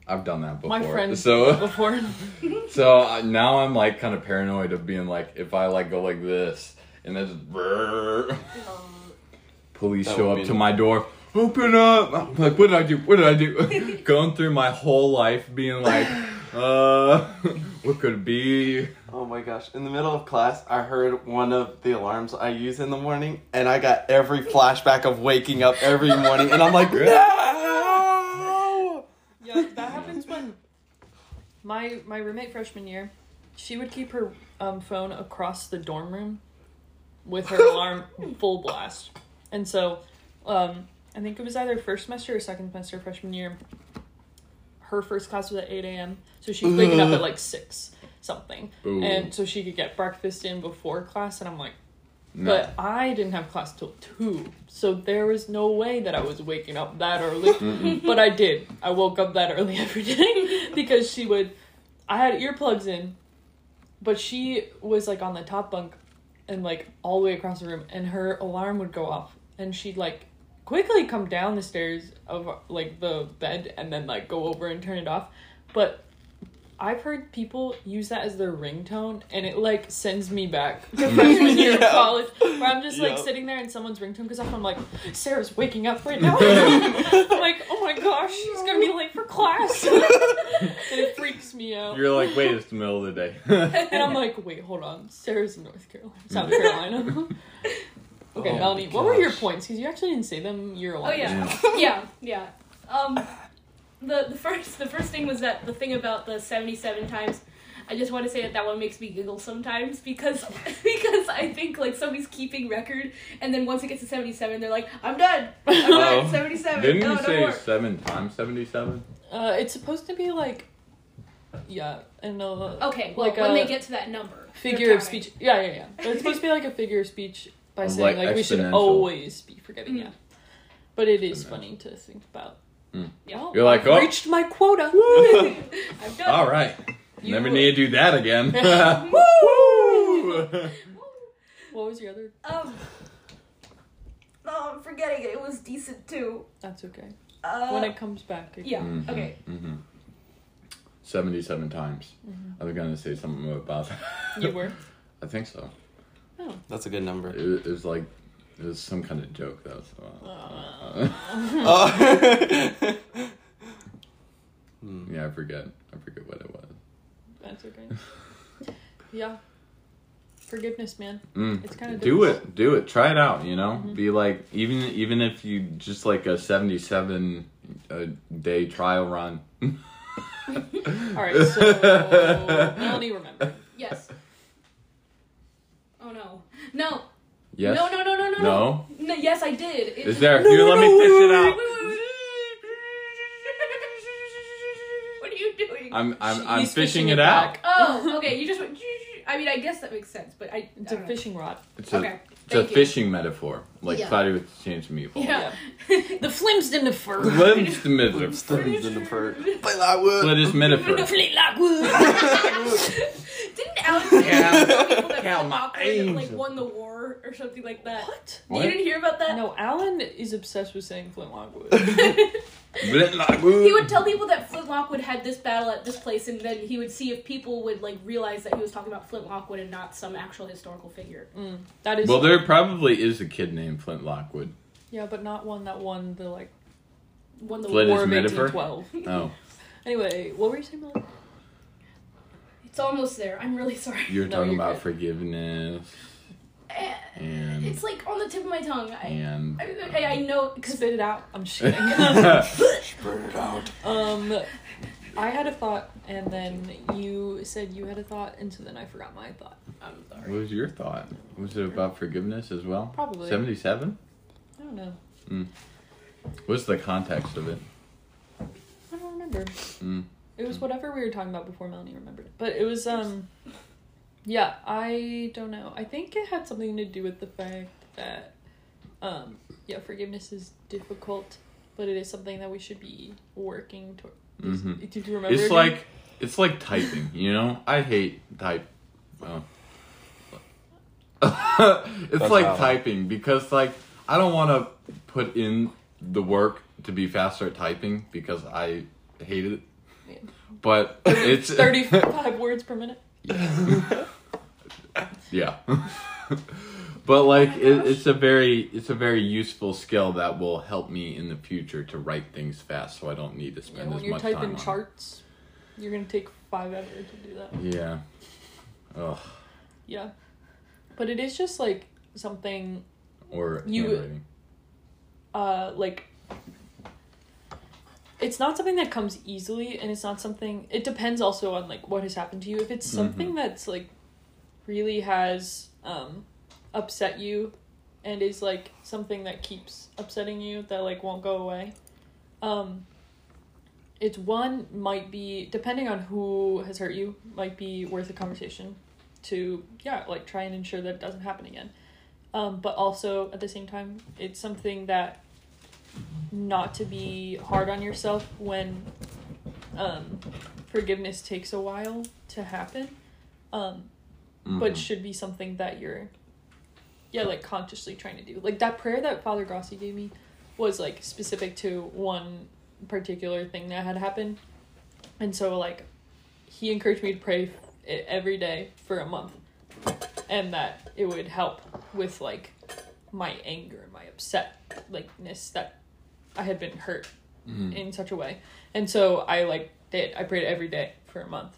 I've done that before. My friend so [laughs] before. [laughs] So uh, now I'm like kind of paranoid of being like, if I like go like this and then just police That show up to my door, open up. I'm like, what did I do? What did I do? [laughs] [laughs] Going through my whole life being like, uh, [laughs] what could it be? Oh my gosh. In the middle of class, I heard one of the alarms I use in the morning, and I got every flashback of waking up every morning, and I'm like, no! Yeah, that happens when my my roommate freshman year, she would keep her um, phone across the dorm room with her alarm full blast, and so um, I think it was either first semester or second semester freshman year. Her first class was at eight a.m., so she was waking up at like six something, Ooh. and so she could get breakfast in before class. And I'm like, No. but I didn't have class till two, so there was no way that I was waking up that early. [laughs] but I did. I woke up that early [laughs] every day [laughs] because she would. I had earplugs in, but she was like on the top bunk, and like all the way across the room, and her alarm would go off, and she'd like quickly come down the stairs of like the bed and then like go over and turn it off, but. I've heard people use that as their ringtone, and it like sends me back [laughs] to freshman year of college, where I'm just like Yeah. sitting there and someone's ringtone goes off. I'm like, Sarah's waking up right now. [laughs] I'm like, oh my gosh, she's gonna be late for class, [laughs] and it freaks me out. You're like, wait, it's the middle of the day. And I'm like, wait, hold on, Sarah's in North Carolina, South Carolina. Okay, Oh Melanie, what were your points? Because you actually didn't say them. Your Oh alarm. yeah, [laughs] yeah, yeah. Um, the the first the first thing was that the thing about the seventy seven times. I just want to say that that one makes me giggle sometimes because [laughs] because I think like somebody's keeping record, and then once it gets to seventy seven, they're like, "I'm done, I'm [laughs] Oh. done, seventy seven, Didn't no, you no say more." seven times seventy-seven? Uh, it's supposed to be like, yeah, and uh, Okay, well, like when they get to that number, figure of speech. Yeah, yeah, yeah. But it's supposed to be like a figure of speech by Of, saying like, like, we should exponential. always be forgiving. Mm. Yeah, but it is funny to think about. Mm. Yeah. Well, You're like, I've oh. reached my quota. [laughs] I'm done. All right. You- Never need to do that again. [laughs] [laughs] Woo! What was your other? Um. Oh, I'm forgetting it. It was decent too. That's okay. Uh, when it comes back. It yeah. Mhm, Okay. mhm. Seventy-seven times. Mm-hmm. I was gonna say something about that. You were. I think so. Oh. That's a good number. It, it was like it was some kind of joke though. So, uh. Hmm. [laughs] yeah, I forget. I forget what it was. That's okay. yeah. Forgiveness, man. Mm. It's kind of do it do it try it out you know Mhm. be like even even if you just like a 77 uh, day trial run [laughs] All right, so [laughs] Melanie, remember. Yes. No. No. yes No. No. No. No. No. No? No. Yes, I did. It is there a No, few no, let no, me fish wait, it out Wait, wait, wait. What are you doing? i'm i'm, I'm He's fishing, fishing it it out back. Oh, [laughs] okay. You just went. I mean, I guess that makes sense, but I. It's I a don't know. fishing rod. it's a, Okay. it's a you. fishing metaphor like Yeah. Cloudy with a Chance of Meatball Yeah. [laughs] The flim's in the fur. Glimpse the metaphor Stones in the fur. [laughs] Play that wood. Split his metaphor Fleet like wood. Didn't Alex say Cal- people that Cal, Flint my Lockwood, like angel. won the war or something like that? What? What? You didn't hear about that? No, Alan is obsessed with saying Flintlock wood. Blint like wood. He would tell people that Flint Lockwood had this battle at this place, and then he would see if people would like realize that he was talking about Flint Lockwood and not some actual historical figure. Mm, that is. well there probably is a kid named Flint Lockwood Yeah, but not one that won the like Won the Flint war. War of metaphor? 1812. oh [laughs] Anyway, what were you saying, Melanie? It's almost there. I'm really sorry. you're [laughs] No, talking you're about good. forgiveness Eh, and It's like on the tip of my tongue. I, and I, I, I know because Spit it out. I'm just kidding. [laughs] [laughs] Burn it out. um, I had a thought, and then you said you had a thought, and so then I forgot my thought. I'm sorry. What was your thought? Was it about forgiveness as well? Probably. 77? I don't know. What's the context of it? I don't remember. Mm. It was whatever we were talking about before Melanie remembered it. But it was um yeah, I don't know. I think it had something to do with the fact that um yeah, forgiveness is difficult, but it is something that we should be working toward. Mhm. Did you remember? It's again? like it's like typing, you know? I hate type. Well, [laughs] it's That's like typing because like I don't want to put in the work to be faster at typing because I hate it. Yeah. But it's [laughs] 35 words per minute. Yeah. [laughs] [laughs] but like it, it's a very it's a very useful skill that will help me in the future to write things fast so I don't need to Yeah, spend when as you're much time typing on charts, you're going to take 5 hours to do that. Yeah. Ugh. Yeah. But it is just like something Or You- uh like it's not something that comes easily and it's not something it depends also on like what has happened to you. If it's something that's like really has um upset you and is like something that keeps upsetting you that like won't go away um it's one might be depending on who has hurt you might be worth a conversation to yeah like try and ensure that it doesn't happen again. Um, but also at the same time it's something that not to be hard on yourself when um, forgiveness takes a while to happen um, but Mhm. should be something that you're yeah like consciously trying to do. Like that prayer that father grossi gave me was like specific to one particular thing that had happened. And so like he encouraged me to pray it every day for a month. And that it would help with like my anger and my upset likeness that i had been hurt Mhm. in such a way and so i like did i prayed every day for a month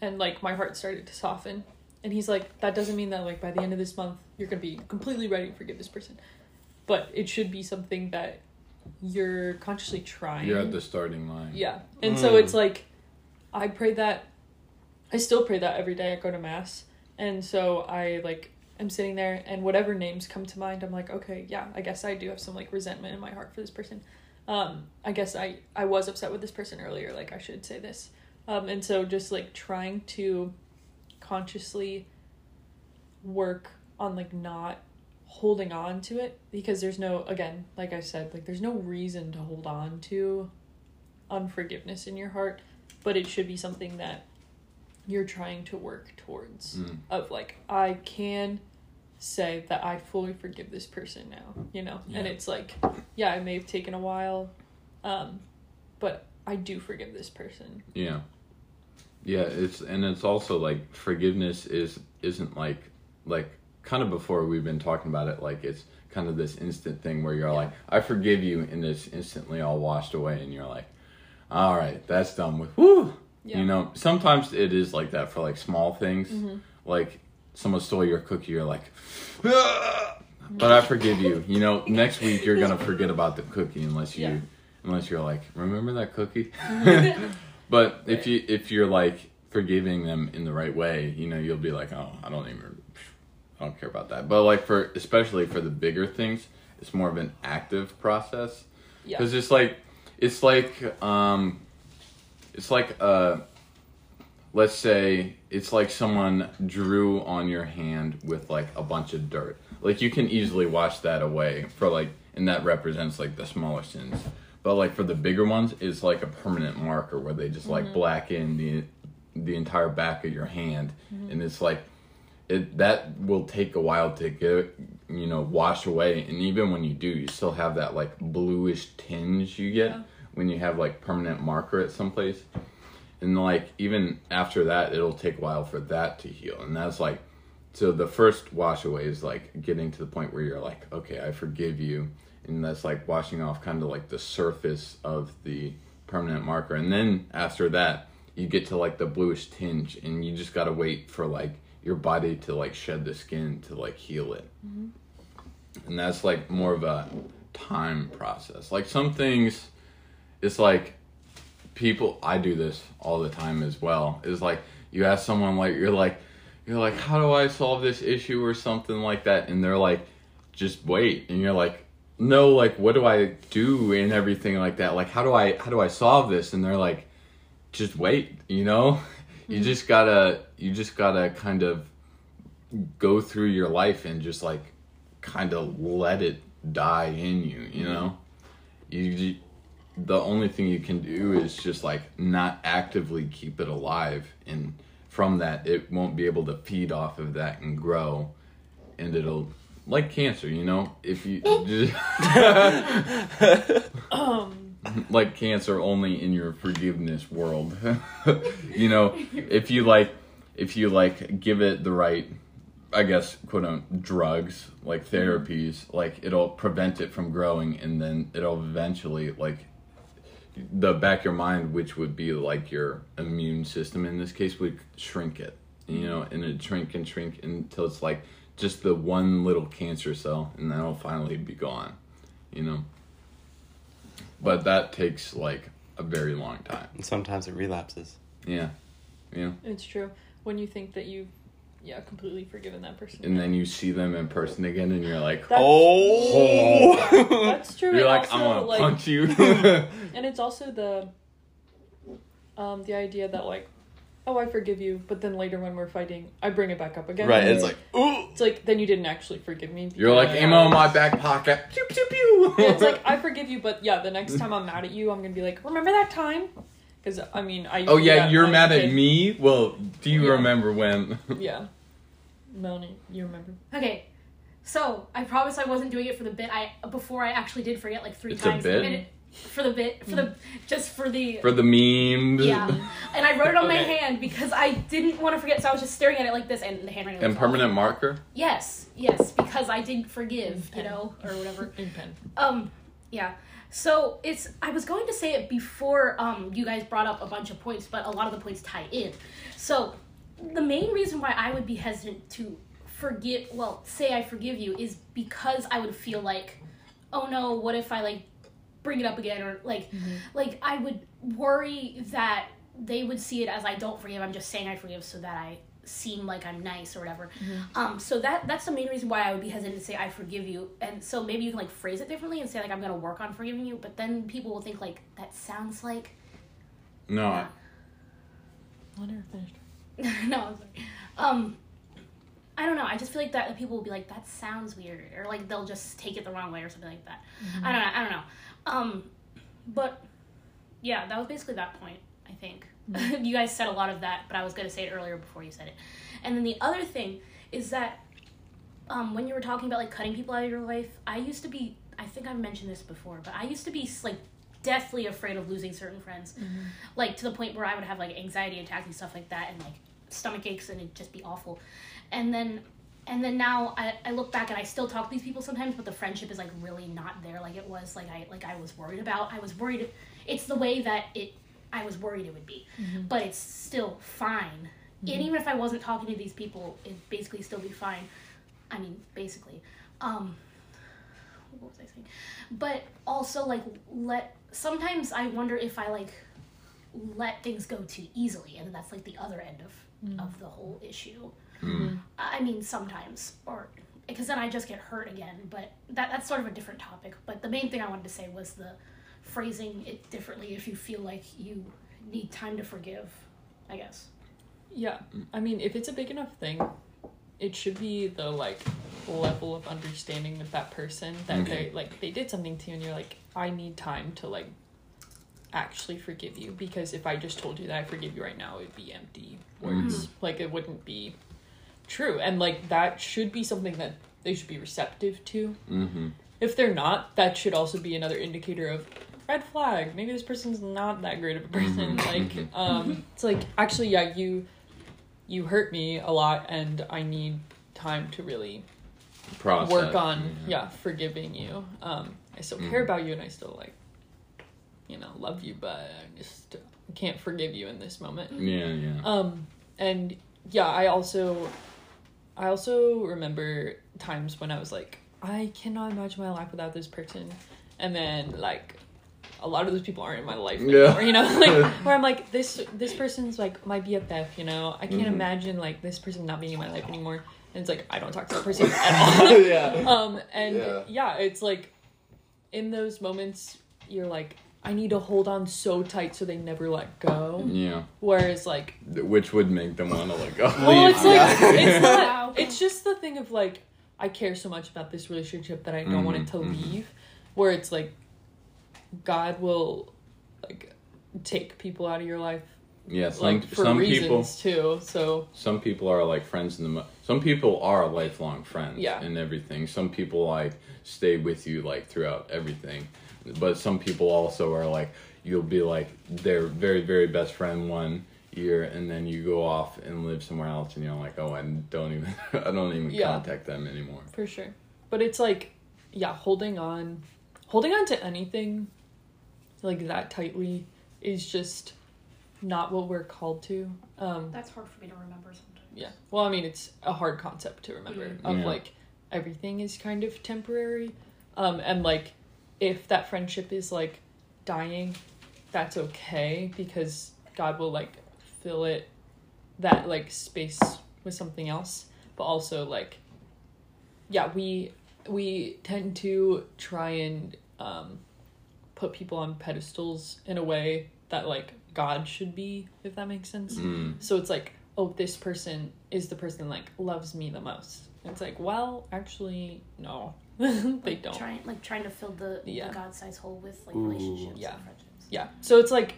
and like my heart started to soften and he's like that doesn't mean that like by the end of this month you're gonna be completely ready to forgive this person but it should be something that you're consciously trying You're at the starting line. yeah and so Mm. it's like i pray that I still pray that every day I go to mass. And so I like am sitting there and whatever names come to mind, I'm like, okay, yeah, I guess I do have some like resentment in my heart for this person. Um, I guess I I was upset with this person earlier, like I should say this. Um, and so just like trying to consciously work on like not holding on to it because there's no again like i said like there's no reason to hold on to unforgiveness in your heart but it should be something that you're trying to work towards Mm. of like i can say that i fully forgive this person now you know and it's like yeah it may have taken a while um but i do forgive this person Yeah. Yeah, it's and it's also like forgiveness is isn't like like kind of before we've been talking about it like it's kind of this instant thing where you're Yeah. like I forgive you and it's instantly all washed away and you're like all right, that's done with. Woo. Yeah. You know, sometimes it is like that for like small things. Mm-hmm. Like someone stole your cookie, you're like "Ah!" but I forgive you. You know, next week you're going to forget about the cookie unless you Yeah. unless you're like, remember that cookie? [laughs] But if you if you're like forgiving them in the right way, you know, you'll be like, oh, I don't even, I don't care about that. But like for especially for the bigger things, it's more of an active process yeah because it's like it's like um, it's like uh, let's say it's like someone drew on your hand with like a bunch of dirt. Like you can easily wash that away for like, and that represents like the smaller sins. But like for the bigger ones, it's like a permanent marker where they just like black in the the entire back of your hand, and it's like it that will take a while to get you know wash away, and even when you do, you still have that like bluish tinge you get Yeah. When you have like permanent marker at some place. And like even after that it'll take a while for that to heal. And that's like so the first wash away is like getting to the point where you're like okay i forgive you. And that's like washing off kind of like the surface of the permanent marker. And then after that you get to like the bluish tinge. And you just gotta wait for like your body to like shed the skin to like heal it. Mm-hmm. And that's like more of a time process. Like some things it's like people i do this all the time as well. Is like you ask someone like you're like you're like how do i solve this issue or something like that? And they're like just wait. And you're like no like what do i do and everything like that? Like how do i how do i solve this? And they're like just wait you know? [laughs] You mm-hmm. just gotta you just gotta kind of go through your life and just like kind of let it die in you you mm-hmm. know? You, you the only thing you can do is just like not actively keep it alive and from that it won't be able to feed off of that and grow and it'll like cancer you know? If you [laughs] [laughs] um. Like cancer only in your forgiveness world. [laughs] You know if you like if you like give it the right i guess quote unquote drugs like therapies like it'll prevent it from growing and then it'll eventually like the back of your mind which would be like your immune system in this case would shrink it you know and it shrink and shrink until it's like just the one little cancer cell and then it'll finally be gone you know? But that takes like a very long time. And sometimes it relapses. yeah yeah. It's true. When you think that you've yeah completely forgiven that person and then you see them in person again and you're like That's- Oh! [laughs] that's true you're and like also, i'm gonna like, punch you [laughs] [laughs] and it's also the um the idea that like oh i forgive you but then later when we're fighting i bring it back up again right, it's like, ooh! it's like then you didn't actually forgive me you're like ammo in my back pocket pew pew pew Yeah, it's like I forgive you, but yeah, the next time I'm mad at you, I'm gonna be like, remember that time? Because I mean, I. used oh yeah you're when I was mad at kid. me well do you Yeah. remember when Yeah, [laughs] Melanie, you remember? Okay, so I promise I wasn't doing it for the bit. I before I actually did forget like three It's a times. bit? It- for the bit, for the just for the for the memes yeah. [laughs] And I wrote it on my hand because I didn't want to forget, so I was just staring at it like this, and the handwriting. and was permanent off. marker Yes, yes, because I didn't forgive, you know, or whatever. In pen. Um, yeah. So it's I was going to say it before um you guys brought up a bunch of points, but a lot of the points tie in. So the main reason why I would be hesitant to forgive well, say I forgive you is because I would feel like, oh no, what if I like bring it up again or like like I would worry that they would see it as I don't forgive. I'm just saying I forgive so that I seem like I'm nice or whatever. Um, so that that's the main reason why I would be hesitant to say I forgive you. And so maybe you can like phrase it differently and say like I'm gonna work on forgiving you. But then people will think like that sounds like No, I, I never finished. no, I'm sorry. Um, I don't know. I just feel like that people will be like, "That sounds weird," or like they'll just take it the wrong way or something like that. I don't know. I don't know. Um, but yeah, that was basically that point. I think [laughs] you guys said a lot of that, but I was gonna say it earlier before you said it. And then the other thing is that um, when you were talking about like cutting people out of your life, I used to be. I think I've mentioned this before, but I used to be like deathly afraid of losing certain friends, like to the point where I would have like anxiety attacks and stuff like that, and like stomach aches, and it'd just be awful. And then, and then now I, I look back and I still talk to these people sometimes, but the friendship is like really not there like it was like I like I was worried about. I was worried. It's the way that it. I was worried it would be, mm-hmm. but it's still fine. Mm-hmm. And even if I wasn't talking to these people, it'd basically still be fine. I mean, basically. Um, what was I saying? But also, like, let. Sometimes I wonder if I, like, let things go too easily, and that's, like, the other end of, mm. of the whole issue. Mm-hmm. I mean, sometimes. Or. Because then I just get hurt again, but that, that's sort of a different topic. But the main thing I wanted to say was the phrasing it differently if you feel like you need time to forgive, I guess. Yeah, I mean, if it's a big enough thing, it should be the like level of understanding with that person that Okay. they like they did something to you, and you're like, I need time to like actually forgive you because if I just told you that I forgive you right now, it'd be empty words. Like it wouldn't be true, and like that should be something that they should be receptive to. mm-hmm. If they're not, that should also be another indicator of red flag. Maybe this person's not that great of a person. Mhm, Like, mhm. [laughs] um, it's like actually, yeah, you you hurt me a lot, and I need time to really Process. work on yeah forgiving you. Um, I still care Mhm. about you, and I still like you know love you, but I just can't forgive you in this moment. Yeah, yeah. Um, and yeah, I also, I also remember times when I was like, I cannot imagine my life without this person, and then like, a lot of those people aren't in my life Yeah. anymore. You know, [laughs] like where I'm like this, this person's like my BFF. You know, I can't Mhm. imagine like this person not being in my life anymore. And it's like I don't talk to that person at [laughs] all. yeah. um, and Yeah. yeah, it's like, in those moments, you're like. I need to hold on so tight so they never let go. Yeah. Whereas like Which would make them want to let go. well, it's like Yeah. it's not. It's just the thing of like I care so much about this relationship that I don't want it to Mhm, mhm. leave. Where it's like God will like take people out of your life yeah. Some like for some reasons people too. So some people are like friends in the mo- some people are lifelong friends Yeah. and everything some people like stay with you like throughout everything but some people also are like you'll be like their very very best friend one year and then you go off and live somewhere else and you're like oh i don't even [laughs] i don't even Yeah. contact them anymore for sure, but it's like yeah, holding on, holding on to anything like that tightly is just not what we're called to. Um, That's hard for me to remember sometimes. Yeah. Well, I mean, it's a hard concept to remember Mhm. of Yeah. like everything is kind of temporary. Um, and like if that friendship is like dying, that's okay because God will like fill it that like space with something else. But also like yeah, we we tend to try and um put people on pedestals in a way that like God should be, if that makes sense. mm. So it's like, oh, this person is the person like loves me the most. It's like, well, actually, no, [laughs] they Like, don't. Trying like trying to fill the, Yeah. the God size hole with like Ooh. relationships Yeah. and friendships. Yeah. So it's like,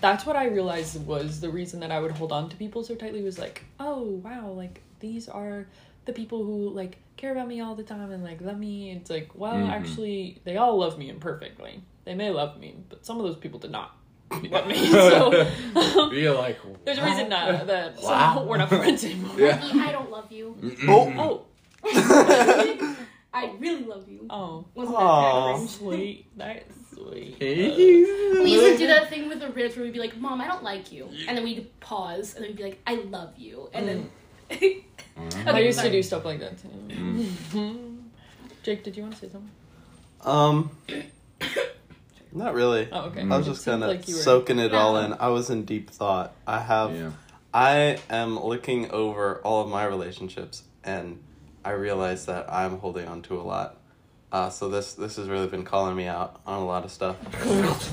that's what I realized was the reason that I would hold on to people so tightly was like, oh wow, like these are the people who like care about me all the time and like love me. It's like, well, Mhm. actually, they all love me imperfectly. They may love me, but some of those people did not [laughs] love me. So um, Be like there's a reason that, that some- Wow. we're not friends [laughs] anymore. Yeah. Like, I don't love you. oh Oh, I really love you. oh. Wasn't Aw. that kind of Sweet. That's sweet. We used to do that thing with the ribs where we'd be like, "Mom, I don't like you," and then we'd pause, and then we'd be like, "I love you," and then. I Okay, used to sorry. do stuff like that too. Mm. [laughs] Jake, did you want to say something? Um, Not really. Oh, okay. I was just seemed kind of like were- soaking it all in. I was in deep thought. I have, Yeah. I am looking over all of my relationships, and I realize that I'm holding on to a lot. Uh, so this this has really been calling me out on a lot of stuff. [laughs]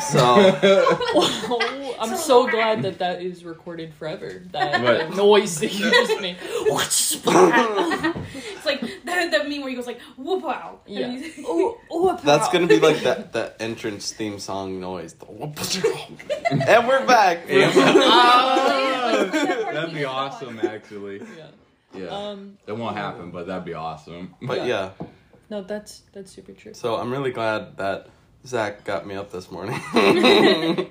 So Oh, I'm so glad that that is recorded forever. That What? noise that you just made. [laughs] [laughs] it's like the, the meme where he goes like whoop wow. Yeah. And he's- Oh, oh, that's gonna be like that the entrance theme song noise. [laughs] and we're back. Ah, Like, that that'd be awesome, actually. Yeah. Yeah. Um. That won't happen, but that'd be awesome. But yeah, No, that's that's super true. so I'm really glad that Zach got me up this morning. [laughs] [laughs]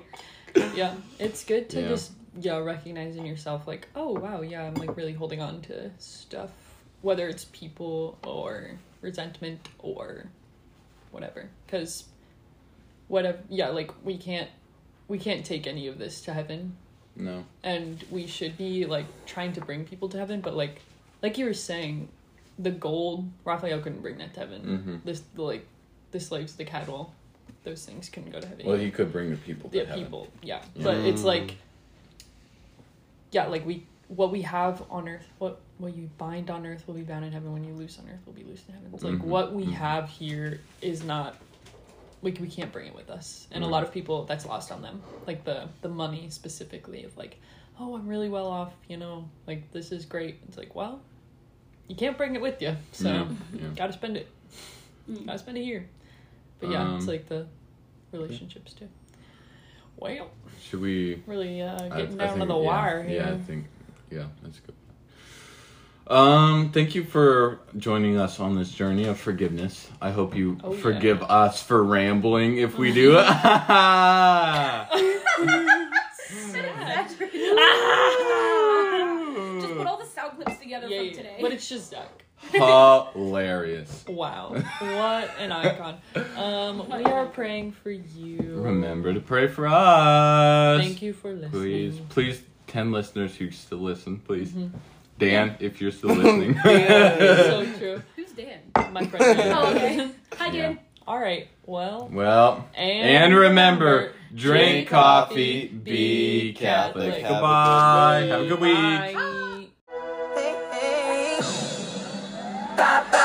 Yeah, it's good to Yeah. just yeah recognize in yourself like oh wow yeah I'm like really holding on to stuff whether it's people or resentment or whatever because whatever yeah like we can't we can't take any of this to heaven No. and we should be like trying to bring people to heaven but like like you were saying the gold raphael couldn't bring that to heaven Mhm. this the like the slaves the cattle those things couldn't go to heaven Well, he could bring the people to yeah heaven. people yeah but it's Mm. like yeah like we what we have on earth what what you bind on earth will be bound in heaven when you loose on earth will be loosed in heaven it's like Mhm, what we mhm. have here is not like we can't bring it with us and Right. a lot of people that's lost on them like the the money specifically of like oh i'm really well off you know like this is great it's like well you can't bring it with you so Yeah, [laughs] yeah. gotta spend it Mm. gotta spend it here but yeah it's Um, like the relationships too well Should we? really uh, I- getting I down to think- the yeah, wire Yeah, I think. Yeah, that's good. Um, thank you for joining us on this journey of forgiveness. I hope you Oh, yeah. forgive us for rambling if we do. [laughs] Just put all the sound clips together Yeah, from yeah, today. but it's just Zach. Hilarious. Wow, what an icon. Um, we are praying for you. Remember to pray for us. Thank you for listening. Please, please, 10 listeners who still listen, please. Mm-hmm. Dan, if you're still listening. [laughs] so [laughs] true. Who's Dan? My friend. Dan. Oh, okay. [laughs] Hi, Dan. All right. Well. Well. And, and remember, drink, coffee, be Catholic. Catholic. Goodbye. Have a good week. Bye. Bye.